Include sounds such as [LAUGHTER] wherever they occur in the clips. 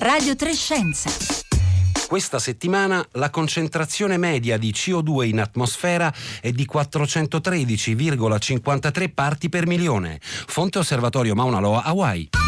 Radio Trescenza. Questa settimana la concentrazione media di CO2 in atmosfera è di 413,53 parti per milione. Fonte Osservatorio Mauna Loa, Hawaii.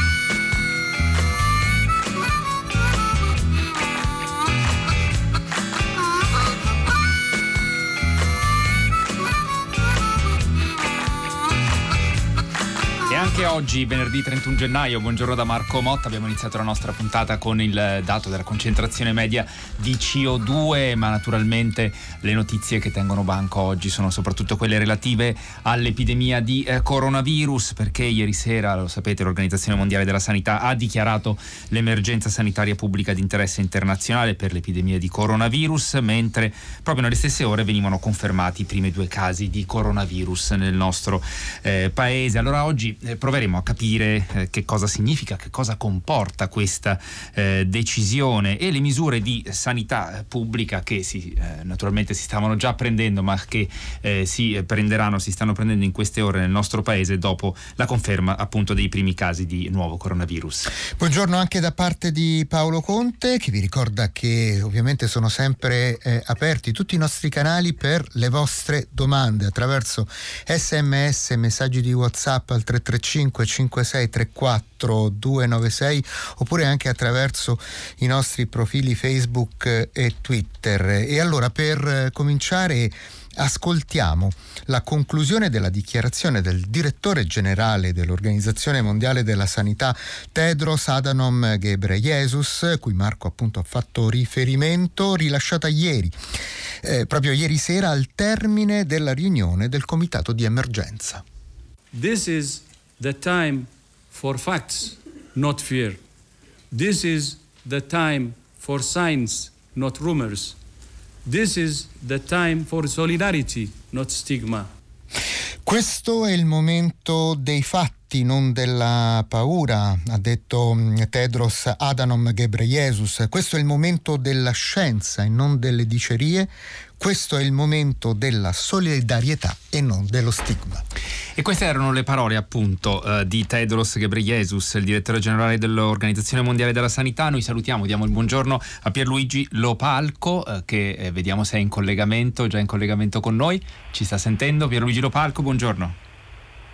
Anche oggi, venerdì 31 gennaio, buongiorno da Marco Motta, abbiamo iniziato la nostra puntata con il dato della concentrazione media di CO2, ma naturalmente le notizie che tengono banco oggi sono soprattutto quelle relative all'epidemia di eh, coronavirus, perché ieri sera, lo sapete, l'Organizzazione Mondiale della Sanità ha dichiarato l'emergenza sanitaria pubblica di interesse internazionale per l'epidemia di coronavirus, mentre proprio nelle stesse ore venivano confermati i primi due casi di coronavirus nel nostro eh, paese. Allora oggi eh, proveremo a capire eh, che cosa significa, che cosa comporta questa eh, decisione e le misure di sanità pubblica che si, eh, naturalmente si stavano già prendendo ma che eh, si prenderanno, si stanno prendendo in queste ore nel nostro paese dopo la conferma appunto dei primi casi di nuovo coronavirus. Buongiorno anche da parte di Paolo Conte che vi ricorda che ovviamente sono sempre eh, aperti tutti i nostri canali per le vostre domande attraverso sms, messaggi di whatsapp al 335 56 34 296 oppure anche attraverso i nostri profili Facebook e Twitter. E allora per cominciare ascoltiamo la conclusione della dichiarazione del direttore generale dell'Organizzazione Mondiale della Sanità Tedros Adhanom Ghebreyesus, cui Marco appunto ha fatto riferimento, rilasciata ieri, eh, proprio ieri sera al termine della riunione del comitato di emergenza. This is the time for facts, not fear. This is the time for science, not rumors. This is the time for solidarity, not stigma. Questo è il momento dei fatti non della paura, ha detto mm, Tedros Adhanom Ghebreyesus. Questo è il momento della scienza e non delle dicerie. Questo è il momento della solidarietà e non dello stigma. E queste erano le parole appunto eh, di Tedros Ghebreyesus, il direttore generale dell'Organizzazione Mondiale della Sanità. Noi salutiamo, diamo il buongiorno a Pierluigi Lopalco eh, che eh, vediamo se è in collegamento, già in collegamento con noi. Ci sta sentendo? Pierluigi Lopalco, buongiorno.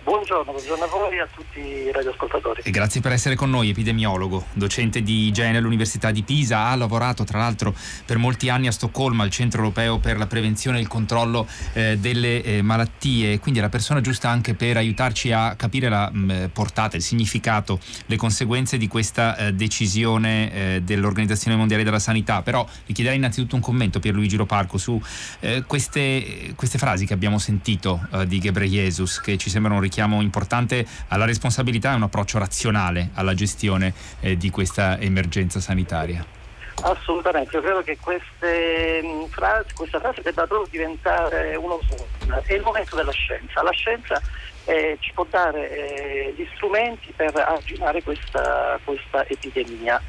Buongiorno, buongiorno a voi e a tutti i radioascoltatori. E grazie per essere con noi, epidemiologo, docente di igiene all'Università di Pisa, ha lavorato tra l'altro per molti anni a Stoccolma, al Centro Europeo per la Prevenzione e il Controllo eh, delle eh, Malattie, quindi è la persona giusta anche per aiutarci a capire la mh, mm, portata, il significato, le conseguenze di questa eh, decisione eh, dell'Organizzazione Mondiale della Sanità. Però vi chiederei innanzitutto un commento, Pierluigi Loparco, su eh, queste, queste, frasi che abbiamo sentito eh, di Ghebreyesus, che ci sembrano richiamare richiamo importante alla responsabilità e un approccio razionale alla gestione eh, di questa emergenza sanitaria. Assolutamente, io credo che queste mm, frasi, questa frase debba proprio diventare uno slogan. È il momento della scienza. La scienza eh, ci può dare eh, gli strumenti per arginare questa, questa epidemia.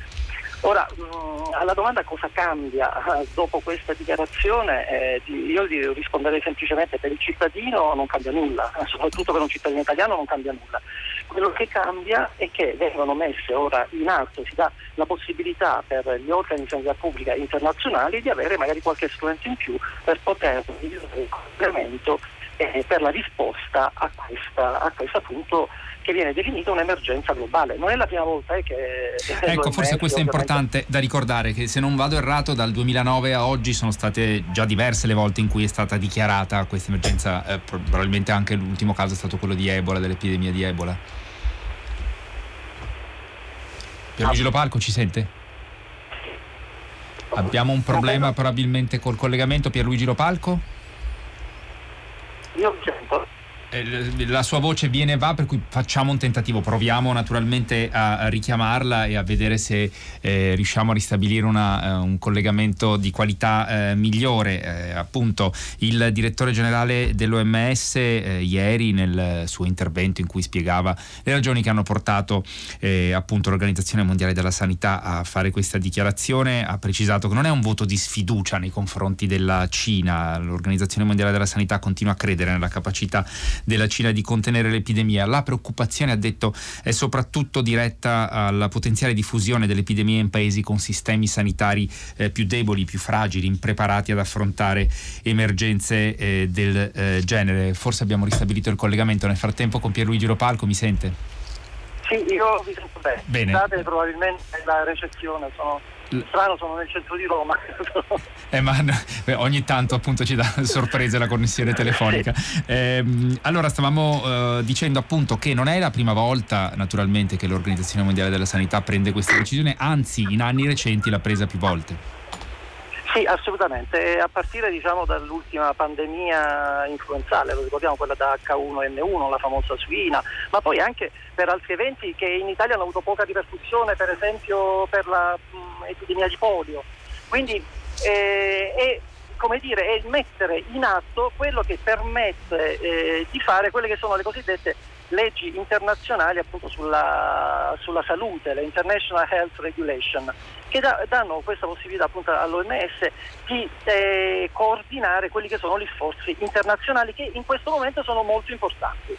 Ora, mh, mm, alla domanda cosa cambia eh, dopo questa dichiarazione, eh, io risponderei semplicemente per il cittadino non cambia nulla, soprattutto per un cittadino italiano non cambia nulla. Quello che cambia è che vengono messe ora in atto, si dà la possibilità per gli organi di sanità pubblica internazionali di avere magari qualche strumento in più per poter migliorare il complemento eh, per la risposta a questa, a questo appunto che viene definita un'emergenza globale. Non è la prima volta eh, che... Ecco, forse questo è importante da ricordare, che se non vado errato dal 2009 a oggi sono state già diverse le volte in cui è stata dichiarata questa emergenza, eh, probabilmente anche l'ultimo caso è stato quello di Ebola, dell'epidemia di Ebola. Pierluigi Lopalco ci sente? Abbiamo un problema probabilmente col collegamento Pierluigi Lopalco? Io sento. Eh, la sua voce viene e va, per cui facciamo un tentativo, proviamo naturalmente a, richiamarla e a vedere se eh, riusciamo a ristabilire una, uh, un collegamento di qualità uh, migliore. Eh, appunto, il direttore generale dell'OMS ieri nel suo intervento in cui spiegava le ragioni che hanno portato appunto l'Organizzazione Mondiale della Sanità a fare questa dichiarazione, ha precisato che non è un voto di sfiducia nei confronti della Cina, l'Organizzazione Mondiale della Sanità continua a credere nella capacità della Cina di contenere l'epidemia. La preoccupazione, ha detto, è soprattutto diretta alla potenziale diffusione dell'epidemia in paesi con sistemi sanitari eh, più deboli, più fragili, impreparati ad affrontare emergenze eh, del eh, genere. Forse abbiamo ristabilito il collegamento nel frattempo con Pierluigi Lopalco, mi sente? Sì, io vi sento bene. bene. Scusate probabilmente la recezione, sono strano, sono nel centro di Roma. [LAUGHS] eh, ma ogni tanto appunto ci dà [LAUGHS] sorprese la connessione telefonica. Eh, allora stavamo eh, dicendo appunto che non è la prima volta naturalmente che l'Organizzazione Mondiale della Sanità prende questa decisione, anzi in anni recenti l'ha presa più volte. Sì, assolutamente. A partire diciamo, dall'ultima pandemia influenzale, lo ricordiamo quella da H1N1, la famosa suina, ma poi anche per altri eventi che in Italia hanno avuto poca ripercussione, per esempio per l'epidemia di polio. Quindi eh, è, come dire, è mettere in atto quello che permette eh, di fare quelle che sono le cosiddette leggi internazionali appunto sulla, sulla salute, le International Health Regulation, che da, danno questa possibilità appunto all'OMS di eh, coordinare quelli che sono gli sforzi internazionali che in questo momento sono molto importanti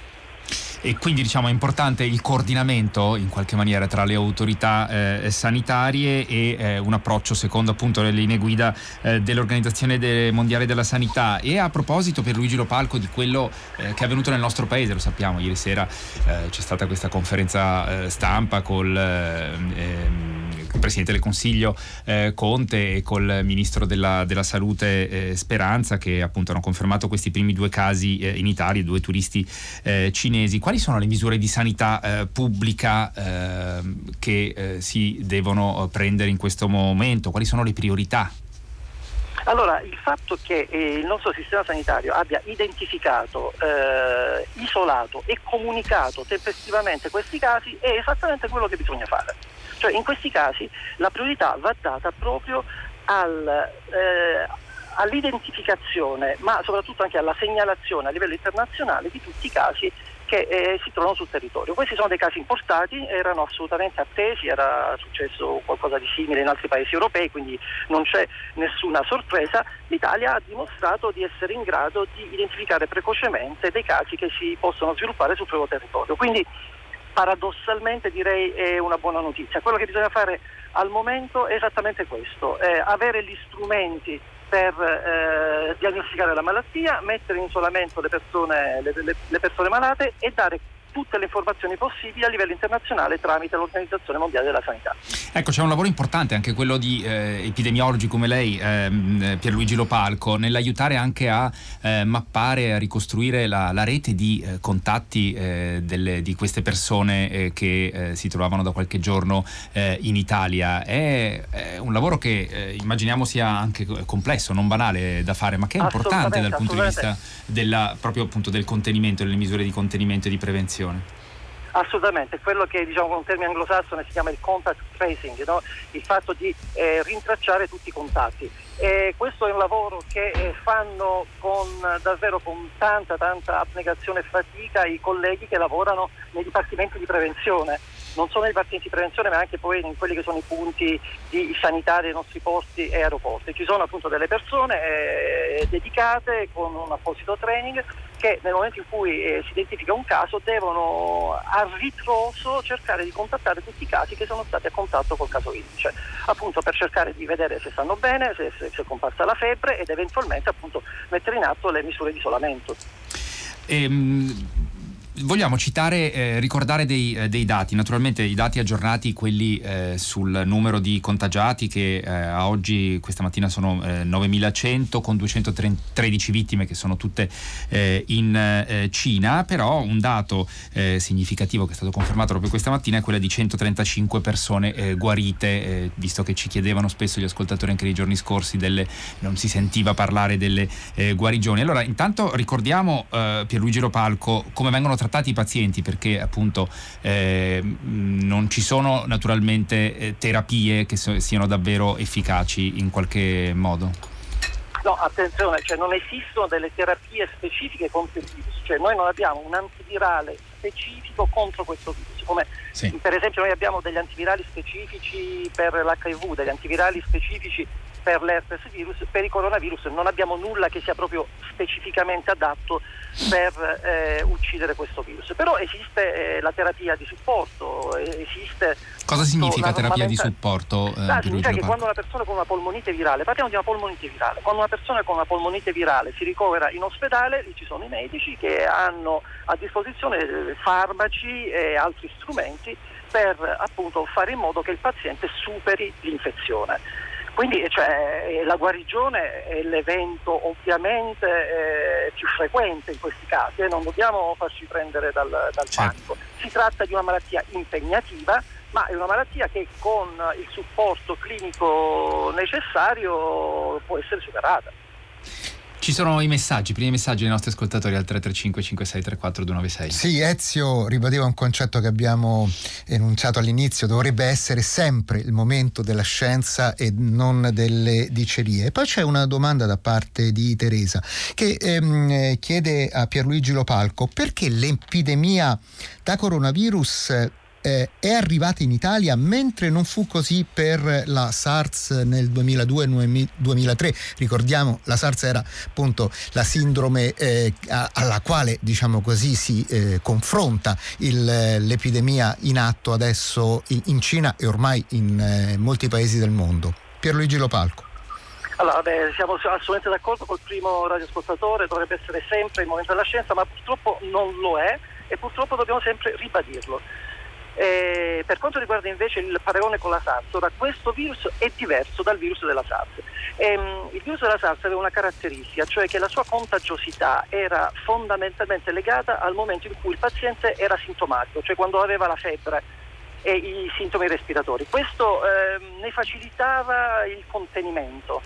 e quindi diciamo è importante il coordinamento in qualche maniera tra le autorità eh, sanitarie e eh, un approccio secondo appunto le linee guida eh, dell'Organizzazione de- Mondiale della Sanità. E a proposito per Luigi Lopalco di quello eh, che è avvenuto nel nostro paese, lo sappiamo, ieri sera eh, c'è stata questa conferenza eh, stampa col ehm, Presidente del Consiglio eh, Conte e col Ministro della, della Salute eh, Speranza che appunto hanno confermato questi primi due casi eh, in Italia, due turisti eh, cinesi. Quali sono le misure di sanità eh, pubblica ehm, che eh, si devono prendere in questo momento? Quali sono le priorità? Allora, il fatto che eh, il nostro sistema sanitario abbia identificato, eh, isolato e comunicato tempestivamente questi casi è esattamente quello che bisogna fare. Cioè in questi casi la priorità va data proprio al, eh, all'identificazione, ma soprattutto anche alla segnalazione a livello internazionale di tutti i casi che eh, si trovano sul territorio. Questi sono dei casi importati, erano assolutamente attesi, era successo qualcosa di simile in altri paesi europei, quindi non c'è nessuna sorpresa. L'Italia ha dimostrato di essere in grado di identificare precocemente dei casi che si possono sviluppare sul proprio territorio. Quindi paradossalmente direi è una buona notizia. Quello che bisogna fare al momento è esattamente questo, eh, avere gli strumenti per eh, diagnosticare la malattia, mettere in isolamento le persone, le, le, le persone malate e dare tutte le informazioni possibili a livello internazionale tramite l'Organizzazione Mondiale della Sanità. Ecco, c'è un lavoro importante anche quello di eh, epidemiologi come lei, ehm, Pierluigi Lopalco, nell'aiutare anche a eh, mappare, a ricostruire la, la rete di eh, contatti eh, delle, di queste persone eh, che eh, si trovavano da qualche giorno in Italia. È, è, un lavoro che immaginiamo sia anche complesso, non banale da fare, ma che è importante dal punto di vista della, proprio appunto del contenimento, delle misure di contenimento e di prevenzione prevenzione? Assolutamente, quello che diciamo con un termine anglosassone si chiama il contact tracing, no? il fatto di eh, rintracciare tutti i contatti. E questo è un lavoro che eh, fanno con, davvero con tanta tanta abnegazione e fatica i colleghi che lavorano nei dipartimenti di prevenzione non solo nei partiti di prevenzione ma anche poi in quelli che sono i punti di sanità dei nostri porti e aeroporti. Ci sono appunto delle persone eh, dedicate con un apposito training che nel momento in cui eh, si identifica un caso devono a ritroso cercare di contattare tutti i casi che sono stati a contatto col caso indice, appunto per cercare di vedere se stanno bene, se, se, se è comparsa la febbre ed eventualmente appunto mettere in atto le misure di isolamento. Ehm Vogliamo citare, eh, ricordare dei, eh, dei, dati, naturalmente i dati aggiornati, quelli eh, sul numero di contagiati che eh, a oggi, questa mattina sono 9.100 eh, con 213 vittime che sono tutte eh, in Cina, però un dato significativo che è stato confermato proprio questa mattina è quello di 135 persone guarite, visto che ci chiedevano spesso gli ascoltatori anche nei giorni scorsi, delle, non si sentiva parlare delle guarigioni. Allora intanto ricordiamo Pierluigi Ropalco come vengono trattati i pazienti perché appunto eh, non ci sono naturalmente eh, terapie che so, siano davvero efficaci in qualche modo? No, attenzione, cioè non esistono delle terapie specifiche contro il virus, cioè noi non abbiamo un antivirale specifico contro questo virus, come sì. per esempio noi abbiamo degli antivirali specifici per l'HIV, degli antivirali specifici per l'herpes virus, per i coronavirus non abbiamo nulla che sia proprio specificamente adatto per eh, uccidere questo virus. Però esiste eh, la terapia di supporto, eh, esiste... Cosa significa terapia di supporto? Eh, ah, significa che quando una persona con una polmonite virale, parliamo di una polmonite virale, quando una persona con una polmonite virale si ricovera in ospedale, lì ci sono i medici che hanno a disposizione eh, farmaci e altri strumenti per appunto fare in modo che il paziente superi l'infezione. Quindi cioè, la guarigione è l'evento ovviamente eh, più frequente in questi casi e eh? non dobbiamo farci prendere dal, dal certo. panico. Si tratta di una malattia impegnativa, ma è una malattia che con il supporto clinico necessario può essere superata. Ci sono i messaggi, i primi messaggi dei nostri ascoltatori al 335 5634 296. Sì, Ezio ribadiva un concetto che abbiamo enunciato all'inizio, dovrebbe essere sempre il momento della scienza e non delle dicerie. Poi c'è una domanda da parte di Teresa che ehm, chiede a Pierluigi Lopalco perché l'epidemia da coronavirus eh, è arrivata in Italia mentre non fu così per la SARS nel 2002-2003. Ricordiamo, la SARS era appunto la sindrome eh, alla quale diciamo così si eh, confronta il, l'epidemia in atto adesso in, in Cina e ormai in eh, molti paesi del mondo. Pierluigi Lopalco. Allora, beh, siamo assolutamente d'accordo col primo radioascoltatore, dovrebbe essere sempre il momento della scienza, ma purtroppo non lo è e purtroppo dobbiamo sempre ribadirlo. Eh, per quanto riguarda invece il paragone con la SARS, ora questo virus è diverso dal virus della SARS. Ehm, il virus della SARS aveva una caratteristica, cioè che la sua contagiosità era fondamentalmente legata al momento in cui il paziente era sintomatico, cioè quando aveva la febbre e i sintomi respiratori. Questo ehm, ne facilitava il contenimento.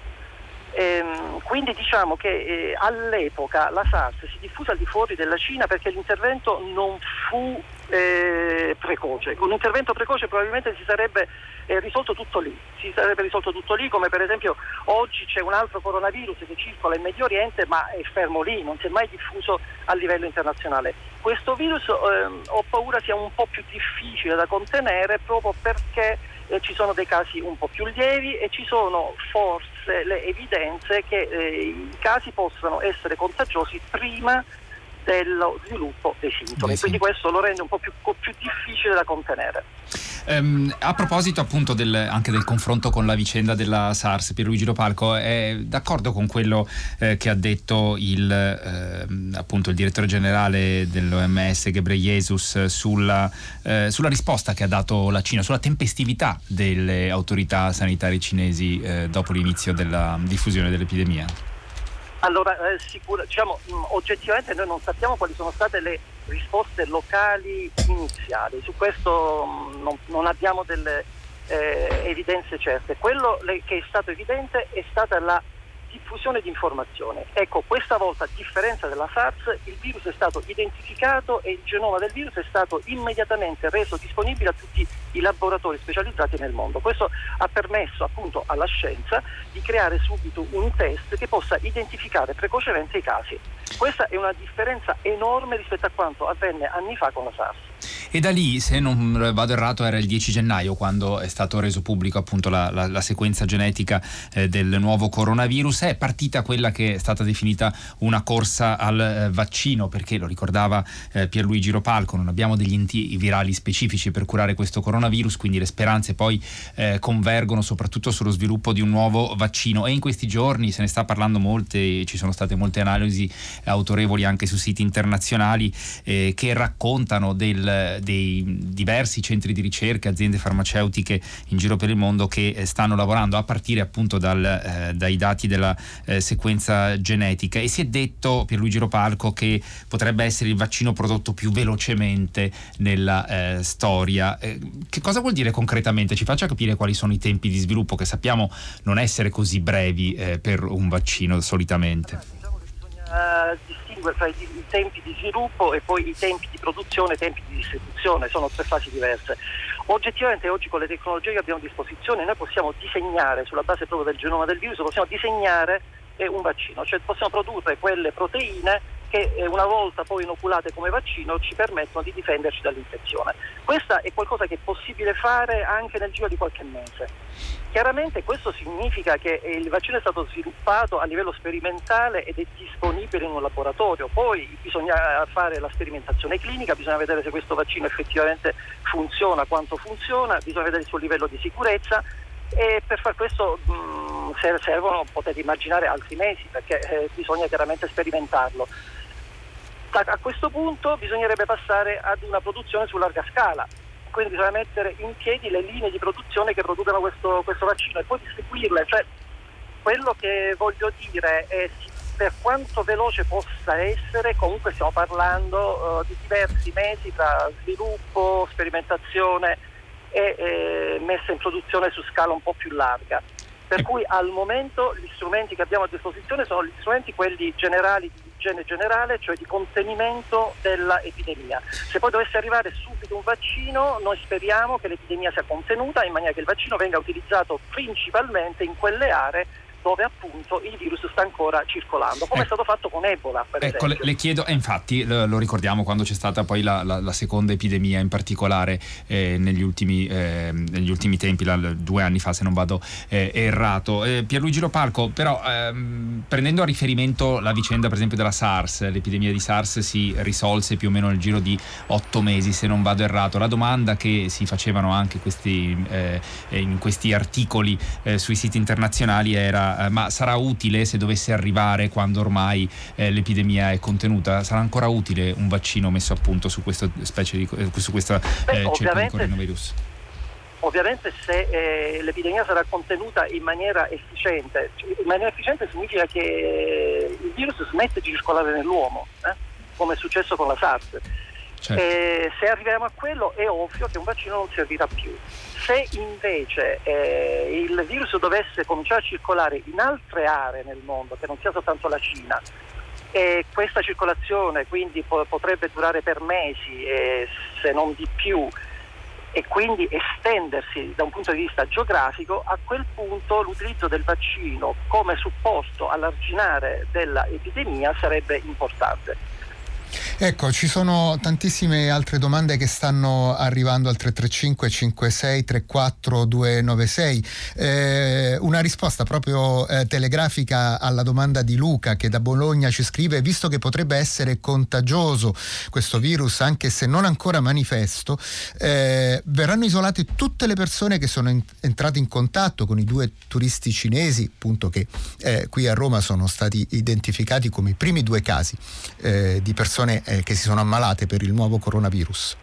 Ehm, quindi diciamo che eh, all'epoca la SARS si diffuse al di fuori della Cina perché l'intervento non fu eh, precoce. Con un intervento precoce probabilmente si sarebbe eh, risolto tutto lì, si sarebbe risolto tutto lì come per esempio oggi c'è un altro coronavirus che circola in Medio Oriente ma è fermo lì, non si è mai diffuso a livello internazionale. Questo virus ehm, ho paura sia un po' più difficile da contenere proprio perché eh, ci sono dei casi un po' più lievi e ci sono forse le evidenze che eh, i casi possano essere contagiosi prima dello sviluppo dei sintomi, eh sì. quindi questo lo rende un po' più, più difficile da contenere. Um, a proposito appunto del, anche del confronto con la vicenda della SARS, Pierluigi Lopalco è d'accordo con quello eh, che ha detto il, eh, appunto il direttore generale dell'OMS Ghebreyesus sulla, eh, sulla, risposta che ha dato la Cina, sulla tempestività delle autorità sanitarie cinesi eh, dopo l'inizio della diffusione dell'epidemia? Allora, eh, sicura, diciamo, mh, mm, oggettivamente noi non sappiamo quali sono state le risposte locali iniziali, su questo mh, mm, non, non, abbiamo delle eh, evidenze certe. Quello le, che è stato evidente è stata la diffusione di informazioni. Ecco, questa volta, a differenza della SARS, il virus è stato identificato e il genoma del virus è stato immediatamente reso disponibile a tutti i laboratori specializzati nel mondo. Questo ha permesso appunto alla scienza di creare subito un test che possa identificare precocemente i casi. Questa è una differenza enorme rispetto a quanto avvenne anni fa con la SARS. E da lì, se non vado errato, era il 10 gennaio quando è stato reso pubblico appunto la, la, la sequenza genetica eh, del nuovo coronavirus. È partita quella che è stata definita una corsa al eh, vaccino, perché lo ricordava eh, Pierluigi Ropalco, non abbiamo degli antivirali specifici per curare questo coronavirus, quindi le speranze poi eh, convergono soprattutto sullo sviluppo di un nuovo vaccino. E in questi giorni se ne sta parlando molte, ci sono state molte analisi autorevoli anche su siti internazionali eh, che raccontano del dei diversi centri di ricerca, aziende farmaceutiche in giro per il mondo che eh, stanno lavorando a partire appunto dal, eh, dai dati della eh, sequenza genetica e si è detto Pierluigi Ropalco che potrebbe essere il vaccino prodotto più velocemente nella storia. Che cosa vuol dire concretamente? Ci faccia capire quali sono i tempi di sviluppo che sappiamo non essere così brevi per un vaccino solitamente. Diciamo che bisogna distinguere tra i, i, tempi di sviluppo e poi i tempi di produzione e i tempi di distribuzione, sono tre fasi diverse. Oggettivamente oggi con le tecnologie che abbiamo a disposizione noi possiamo disegnare sulla base proprio del genoma del virus, possiamo disegnare eh, un vaccino, cioè possiamo produrre quelle proteine che eh, una volta poi inoculate come vaccino ci permettono di difenderci dall'infezione. Questa è qualcosa che è possibile fare anche nel giro di qualche mese. Chiaramente questo significa che il vaccino è stato sviluppato a livello sperimentale ed è disponibile in un laboratorio, poi bisogna fare la sperimentazione clinica, bisogna vedere se questo vaccino effettivamente funziona, quanto funziona, bisogna vedere il suo livello di sicurezza e per far questo mh, mm, servono, potete immaginare, altri mesi perché eh, bisogna chiaramente sperimentarlo. A questo punto bisognerebbe passare ad una produzione su larga scala, quindi bisogna mettere in piedi le linee di produzione che producano questo, questo vaccino e poi distribuirle. Cioè, quello che voglio dire è per quanto veloce possa essere, comunque stiamo parlando uh, di diversi mesi tra sviluppo, sperimentazione e eh, messa in produzione su scala un po' più larga. Per cui al momento gli strumenti che abbiamo a disposizione sono gli strumenti quelli generali di igiene generale, cioè di contenimento dell'epidemia. Se poi dovesse arrivare subito un vaccino, noi speriamo che l'epidemia sia contenuta in maniera che il vaccino venga utilizzato principalmente in quelle aree dove appunto il virus sta ancora circolando, come eh. è stato fatto con Ebola. Per ecco, le, le, chiedo, e infatti lo, lo, ricordiamo quando c'è stata poi la, la, la seconda epidemia in particolare eh, negli, ultimi, eh, negli, ultimi, tempi, la, due anni fa se non vado eh, errato. Eh, Pierluigi Lopalco, però ehm, prendendo a riferimento la vicenda per esempio della SARS, l'epidemia di SARS si risolse più o meno nel giro di otto mesi se non vado errato, la domanda che si facevano anche questi, eh, in questi articoli sui siti internazionali era eh, ma sarà utile se dovesse arrivare quando ormai eh, l'epidemia è contenuta? Sarà ancora utile un vaccino messo a punto su questa specie di eh, su questa Beh, cepa di coronavirus? Ovviamente se eh, l'epidemia sarà contenuta in maniera efficiente, cioè, in maniera efficiente significa che il virus smette di circolare nell'uomo, eh? come è successo con la SARS. Certo. se arriviamo a quello è ovvio che un vaccino non servirà più. Se invece eh, il virus dovesse cominciare a circolare in altre aree nel mondo, che non sia soltanto la Cina, e questa circolazione quindi po- potrebbe durare per mesi, eh, se non di più, e quindi estendersi da un punto di vista geografico, a quel punto l'utilizzo del vaccino come supposto all'arginare dell'epidemia sarebbe importante. Ecco, ci sono tantissime altre domande che stanno arrivando al 335 56 34 296. Eh, una risposta proprio eh, telegrafica alla domanda di Luca che da Bologna ci scrive: visto che potrebbe essere contagioso questo virus, anche se non ancora manifesto, eh, verranno isolate tutte le persone che sono in, entrate in contatto con i due turisti cinesi, appunto che eh, qui a Roma sono stati identificati come i primi due casi eh, di persone eh, che si sono ammalate per il nuovo coronavirus?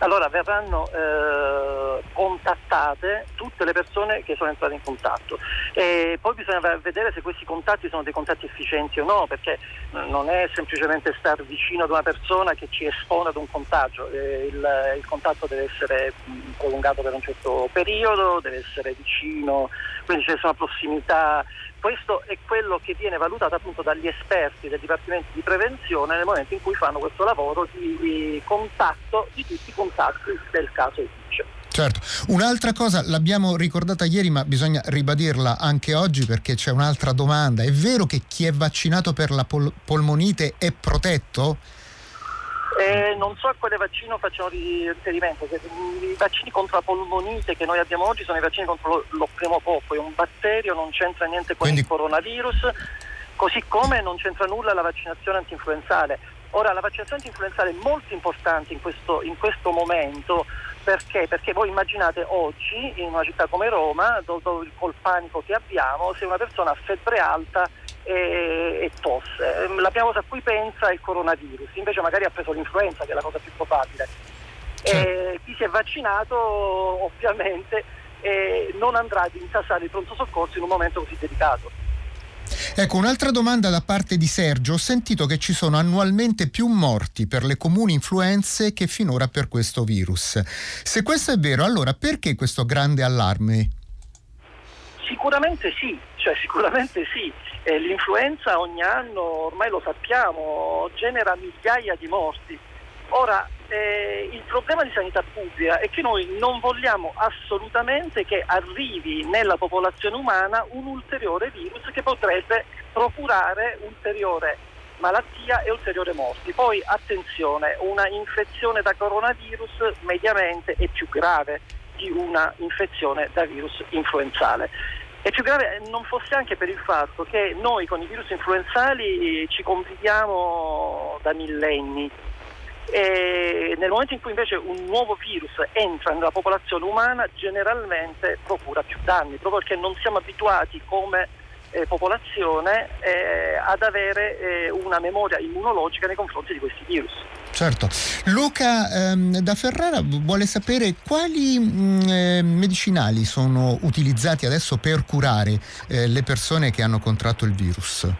Allora verranno eh, contattate tutte le persone che sono entrate in contatto e poi bisogna vedere se questi contatti sono dei contatti efficienti o no, perché non è semplicemente stare vicino ad una persona che ci espone ad un contagio, eh, il, il, contatto deve essere prolungato per un certo periodo, deve essere vicino, quindi c'è una prossimità questo è quello che viene valutato appunto dagli esperti del Dipartimento di Prevenzione nel momento in cui fanno questo lavoro di, di contatto di tutti i contatti del caso Edice. Certo, un'altra cosa l'abbiamo ricordata ieri ma bisogna ribadirla anche oggi perché c'è un'altra domanda. È vero che chi è vaccinato per la pol- polmonite è protetto? Eh, non so a quale vaccino facciamo riferimento, i vaccini contro la polmonite che noi abbiamo oggi sono i vaccini contro lo pneumococco, è un batterio, non c'entra niente con Quindi... il coronavirus, così come non c'entra nulla la vaccinazione antinfluenzale. Ora la vaccinazione antinfluenzale è molto importante in questo, in questo momento perché? Perché voi immaginate oggi in una città come Roma, dove, col panico che abbiamo, se una persona ha febbre alta e, e tosse. La prima cosa a cui pensa è il coronavirus, invece magari ha preso l'influenza, che è la cosa più probabile. E chi si è vaccinato ovviamente eh, non andrà ad intasare il pronto soccorso in un momento così delicato. Ecco, un'altra domanda da parte di Sergio. Ho sentito che ci sono annualmente più morti per le comuni influenze che finora per questo virus. Se questo è vero, allora perché questo grande allarme? Sicuramente sì, cioè sicuramente sì. Eh, l'influenza ogni anno, ormai lo sappiamo, genera migliaia di morti. Ora, eh, il problema di sanità pubblica è che noi non vogliamo assolutamente che arrivi nella popolazione umana un ulteriore virus che potrebbe procurare ulteriore malattia e ulteriori morti. Poi attenzione, una infezione da coronavirus mediamente è più grave di una infezione da virus influenzale. È più grave non fosse anche per il fatto che noi con i virus influenzali ci conviviamo da millenni e nel momento in cui invece un nuovo virus entra nella popolazione umana generalmente procura più danni, proprio perché non siamo abituati come eh, popolazione eh, ad avere eh, una memoria immunologica nei confronti di questi virus. Certo. Luca ehm, da Ferrara vuole sapere quali mh, mm, eh, medicinali sono utilizzati adesso per curare eh, le persone che hanno contratto il virus.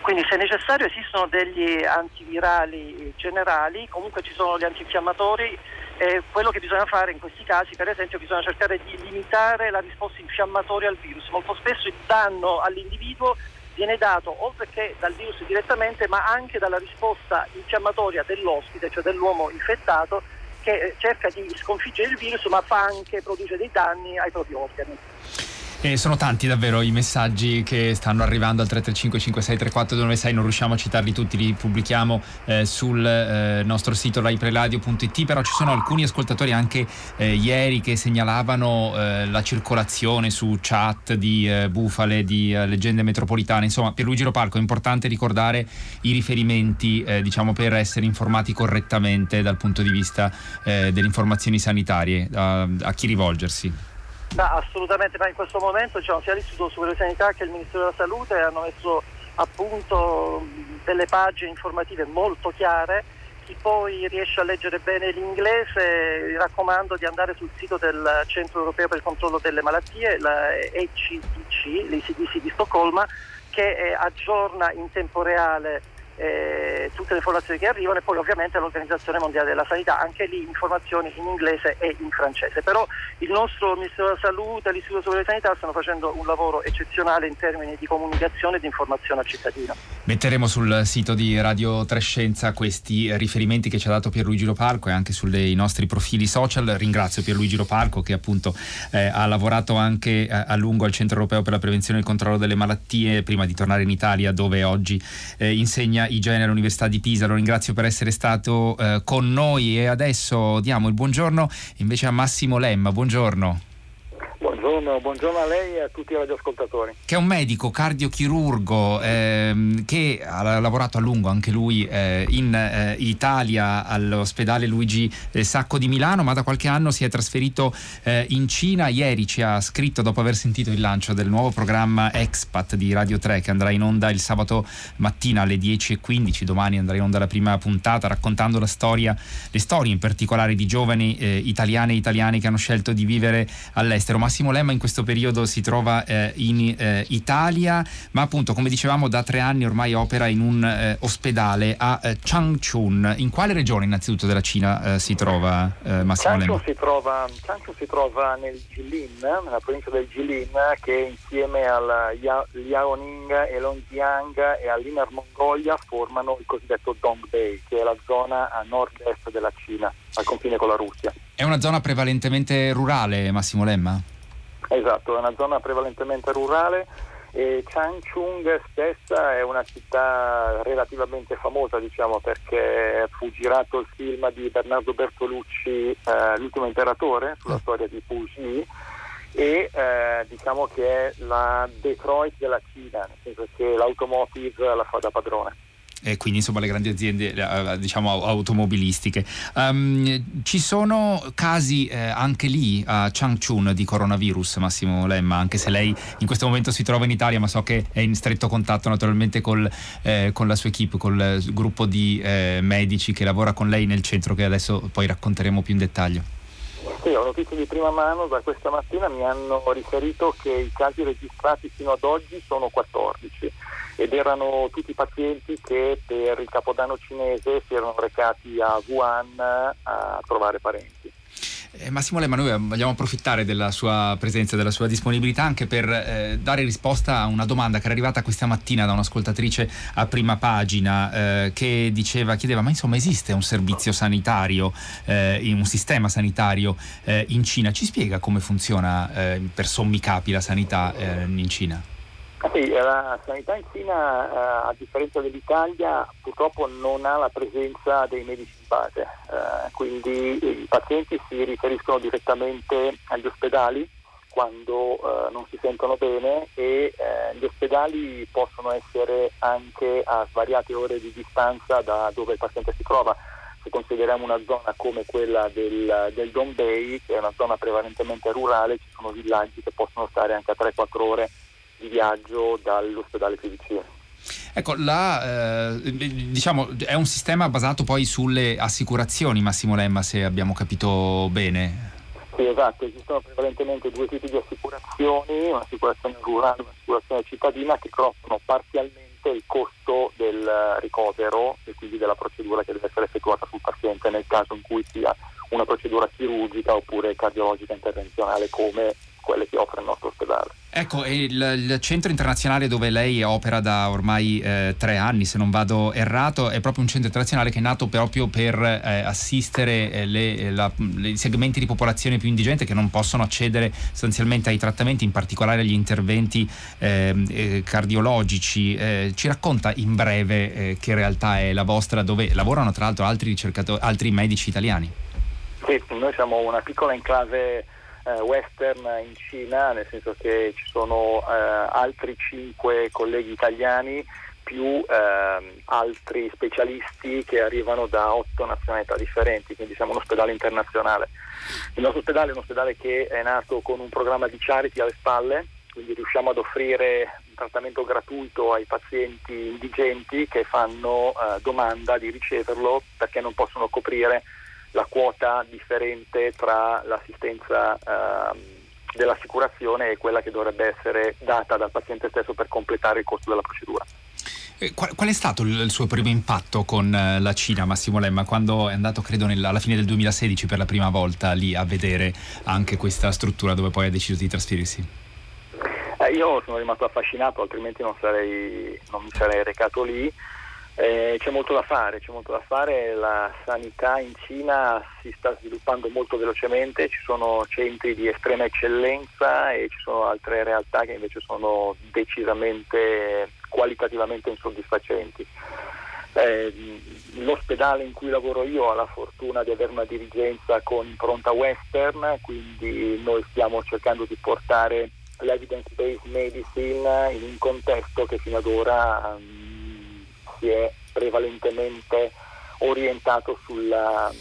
Quindi se necessario esistono degli antivirali generali, comunque ci sono gli antinfiammatori eh, quello che bisogna fare in questi casi, per esempio, bisogna cercare di limitare la risposta infiammatoria al virus. Molto spesso il danno all'individuo viene dato oltre che dal virus direttamente, ma anche dalla risposta infiammatoria dell'ospite, cioè dell'uomo infettato, che eh, cerca di sconfiggere il virus, ma fa anche, produce dei danni ai propri organi. E sono tanti davvero i messaggi che stanno arrivando al 335 5634 296, non riusciamo a citarli tutti, li pubblichiamo eh, sul eh, nostro sito raipreladio.it, però ci sono alcuni ascoltatori anche eh, ieri che segnalavano eh, la circolazione su chat di eh, bufale, di eh, leggende metropolitane, insomma per Luigi Ropalco è importante ricordare i riferimenti diciamo per essere informati correttamente dal punto di vista delle informazioni sanitarie, a, a chi rivolgersi. No, assolutamente, ma in questo momento diciamo, sia l'Istituto Superiore di Sanità che il Ministero della Salute hanno messo a punto delle pagine informative molto chiare. Chi poi riesce a leggere bene l'inglese, vi raccomando di andare sul sito del Centro Europeo per il Controllo delle Malattie, la ECDC, l'ECDC di Stoccolma, che eh, aggiorna in tempo reale eh, tutte le informazioni che arrivano e poi ovviamente l'Organizzazione Mondiale della Sanità, anche lì informazioni in inglese e in francese. Però il nostro Ministero della Salute e l'Istituto Superiore di Sanità stanno facendo un lavoro eccezionale in termini di comunicazione e di informazione al cittadino. Metteremo sul sito di Radio Trescenza questi riferimenti che ci ha dato Pierluigi Lopalco e anche sui nostri profili social. Ringrazio Pierluigi Lopalco che appunto eh, ha lavorato anche eh, a lungo al Centro Europeo per la Prevenzione e il Controllo delle Malattie prima di tornare in Italia dove oggi eh, insegna igiene all'Università di Pisa. Lo ringrazio per essere stato eh, con noi e adesso diamo il buongiorno invece a Massimo Lemma. Buongiorno. Buongiorno, buongiorno, a lei e a tutti i radioascoltatori. Che è un medico cardiochirurgo ehm, che ha lavorato a lungo anche lui eh, in eh, Italia all'ospedale Luigi eh, Sacco di Milano, ma da qualche anno si è trasferito eh, in Cina. Ieri ci ha scritto dopo aver sentito il lancio del nuovo programma Expat di Radio 3 che andrà in onda il sabato mattina alle 10.15. Domani andrà in onda la prima puntata raccontando la storia, le storie in particolare di giovani eh, italiane e italiani che hanno scelto di vivere all'estero. Massimo Lemma in questo periodo si trova eh, in eh, Italia, ma appunto come dicevamo da tre anni ormai opera in un eh, ospedale a eh, Changchun. In quale regione innanzitutto della Cina eh, si trova eh, Massimo Lemma? Si trova, Changchun si trova nel Jilin, nella provincia del Jilin, che insieme al Liaoning e Longjiang e all'Inner Mongolia formano il cosiddetto Dongbei, che è la zona a nord-est della Cina, al confine con la Russia. È una zona prevalentemente rurale, Massimo Lemma? Esatto, è una zona prevalentemente rurale e Changchung stessa è una città relativamente famosa diciamo perché fu girato il film di Bernardo Bertolucci eh, L'ultimo imperatore sulla storia di Puyi e eh, diciamo che è la Detroit della Cina, nel senso che l'automotive la fa da padrone e quindi insomma le grandi aziende eh, diciamo automobilistiche. Um, ci sono casi eh, anche lì a Changchun di coronavirus, Massimo Lemma, anche se lei in questo momento si trova in Italia, ma so che è in stretto contatto naturalmente col, eh, con la sua equipe, col gruppo di eh, medici che lavora con lei nel centro che adesso poi racconteremo più in dettaglio. Sì, ho notizie di prima mano, da questa mattina mi hanno riferito che i casi registrati fino ad oggi sono 14 ed erano tutti pazienti che per il capodanno cinese si erano recati a Wuhan a trovare parenti. Eh, Massimo Lemma, noi vogliamo approfittare della sua presenza, della sua disponibilità anche per eh, dare risposta a una domanda che era arrivata questa mattina da un'ascoltatrice a prima pagina eh, che diceva, chiedeva, ma insomma esiste un servizio sanitario, eh, un sistema sanitario eh, in Cina? Ci spiega come funziona eh, per sommi capi la sanità in Cina? Sì, la sanità in Cina, eh, a differenza dell'Italia, purtroppo non ha la presenza dei medici in base, eh, quindi i pazienti si riferiscono direttamente agli ospedali quando eh, non si sentono bene e gli ospedali possono essere anche a svariate ore di distanza da dove il paziente si trova. Se consideriamo una zona come quella del, del Dongbei, che è una zona prevalentemente rurale, ci sono villaggi che possono stare anche a 3-4 ore di viaggio dall'ospedale più vicino. Ecco, la, eh, diciamo, è un sistema basato poi sulle assicurazioni, Massimo Lemma, se abbiamo capito bene. Sì, esatto, esistono prevalentemente due tipi di assicurazioni, un'assicurazione rurale e un'assicurazione cittadina che coprono parzialmente il costo del ricovero e quindi della procedura che deve essere effettuata sul paziente nel caso in cui sia una procedura chirurgica oppure cardiologica intervenzionale come quelle che offre il nostro ospedale. Ecco, il, il, centro internazionale dove lei opera da ormai eh, tre anni, se non vado errato, è proprio un centro internazionale che è nato proprio per eh, assistere eh, le, la, le segmenti di popolazione più indigente che non possono accedere sostanzialmente ai trattamenti, in particolare agli interventi ehm, eh, cardiologici. Eh, ci racconta in breve eh, che realtà è la vostra, dove lavorano tra l'altro altri, altri medici italiani? Sì, noi siamo una piccola enclave eh, western in Cina, nel senso che ci sono eh, altri cinque colleghi italiani più eh, altri specialisti che arrivano da otto nazionalità differenti, quindi siamo un ospedale internazionale. Il nostro ospedale è un ospedale che è nato con un programma di charity alle spalle, quindi riusciamo ad offrire un trattamento gratuito ai pazienti indigenti che fanno eh, domanda di riceverlo perché non possono coprire la quota differente tra l'assistenza ehm, dell'assicurazione e quella che dovrebbe essere data dal paziente stesso per completare il costo della procedura. Eh, qual, è stato il, suo primo impatto con eh, la Cina, Massimo Lemma, quando è andato, credo, nel, alla fine del 2016 per la prima volta lì a vedere anche questa struttura dove poi ha deciso di trasferirsi? Eh, io sono rimasto affascinato, altrimenti non, sarei, non mi sarei recato lì. Eh, c'è molto da fare, c'è molto da fare, la sanità in Cina si sta sviluppando molto velocemente, ci sono centri di estrema eccellenza e ci sono altre realtà che invece sono decisamente qualitativamente insoddisfacenti. Eh, l'ospedale in cui lavoro io ha la fortuna di avere una dirigenza con impronta western, quindi noi stiamo cercando di portare l'evidence-based medicine in un contesto che fino ad ora um, si è prevalentemente orientato sulla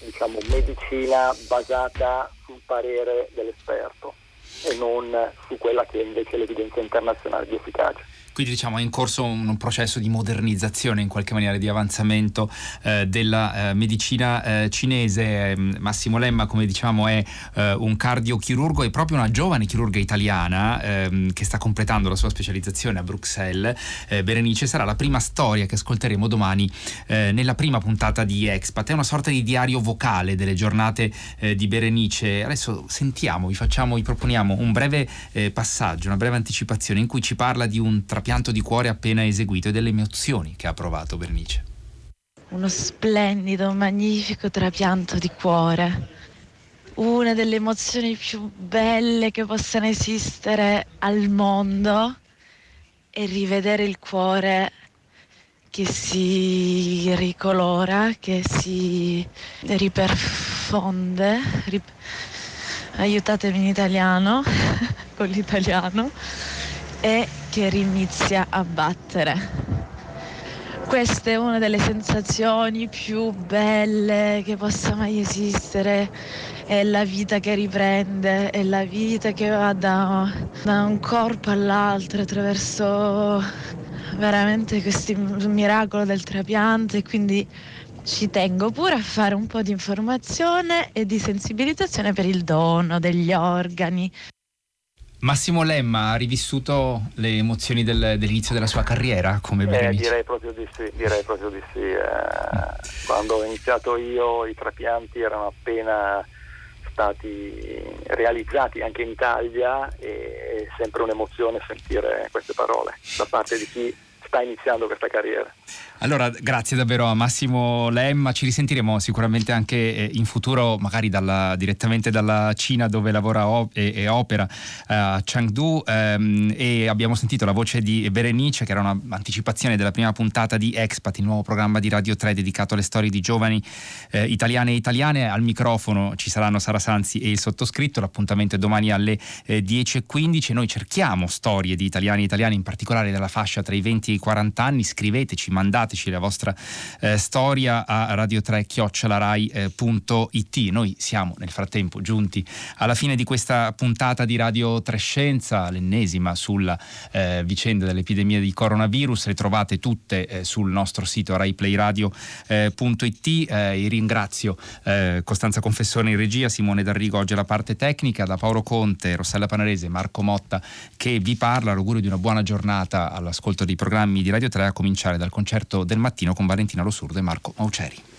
diciamo, medicina basata sul parere dell'esperto e non su quella che è invece l'evidenza internazionale di efficacia. Quindi diciamo è in corso un, processo di modernizzazione in qualche maniera, di avanzamento eh, della eh, medicina eh, cinese. Ehm, Massimo Lemma, come diciamo, è eh, un cardiochirurgo e proprio una giovane chirurga italiana ehm, che sta completando la sua specializzazione a Bruxelles. Eh, Berenice sarà la prima storia che ascolteremo domani eh, nella prima puntata di Expat. È una sorta di diario vocale delle giornate di Berenice. Adesso sentiamo, vi facciamo, vi proponiamo un breve passaggio, una breve anticipazione in cui ci parla di un trapianto di cuore appena eseguito e delle emozioni che ha provato Bernice. Uno splendido, magnifico trapianto di cuore. Una delle emozioni più belle che possano esistere al mondo è rivedere il cuore che si ricolora, che si riperfonde. Rip... Aiutatemi in italiano, [LAUGHS] con l'italiano e che rinizia a battere. Questa è una delle sensazioni più belle che possa mai esistere, è la vita che riprende, è la vita che va da, da un corpo all'altro attraverso veramente questo miracolo del trapianto e quindi ci tengo pure a fare un po' di informazione e di sensibilizzazione per il dono degli organi. Massimo Lemma ha rivissuto le emozioni del, dell'inizio della sua carriera come eh, direi proprio di sì, direi proprio di sì. Eh, quando ho iniziato io i trapianti erano appena stati realizzati anche in Italia e è sempre un'emozione sentire queste parole da parte di chi sta iniziando questa carriera. Allora, grazie davvero a Massimo Lemma, ci risentiremo sicuramente anche eh, in futuro, magari dalla, direttamente dalla Cina dove lavora op- e, e, opera eh, a Chengdu. Ehm, e abbiamo sentito la voce di Berenice che era un'anticipazione della prima puntata di Expat, il nuovo programma di Radio 3 dedicato alle storie di giovani eh, italiane e italiane. Al microfono ci saranno Sara Sanzi e il sottoscritto, l'appuntamento è domani alle eh, 10.15 noi cerchiamo storie di italiani e italiani, in particolare della fascia tra i 20 e i 40 anni, scriveteci, mandate mandateci la vostra eh, storia a radio3-rai.it. Noi siamo nel frattempo giunti alla fine di questa puntata di Radio Trescenza, l'ennesima sulla eh, vicenda dell'epidemia di coronavirus. Le trovate tutte eh, sul nostro sito raiplayradio.it. Eh, ringrazio eh, Costanza Confessore in regia, Simone D'Arrigo oggi alla parte tecnica, da Paolo Conte, Rossella Panarese, Marco Motta che vi parla. L'augurio di una buona giornata all'ascolto dei programmi di Radio 3 a cominciare dal concerto del mattino con Valentina Losurdo e Marco Mauceri.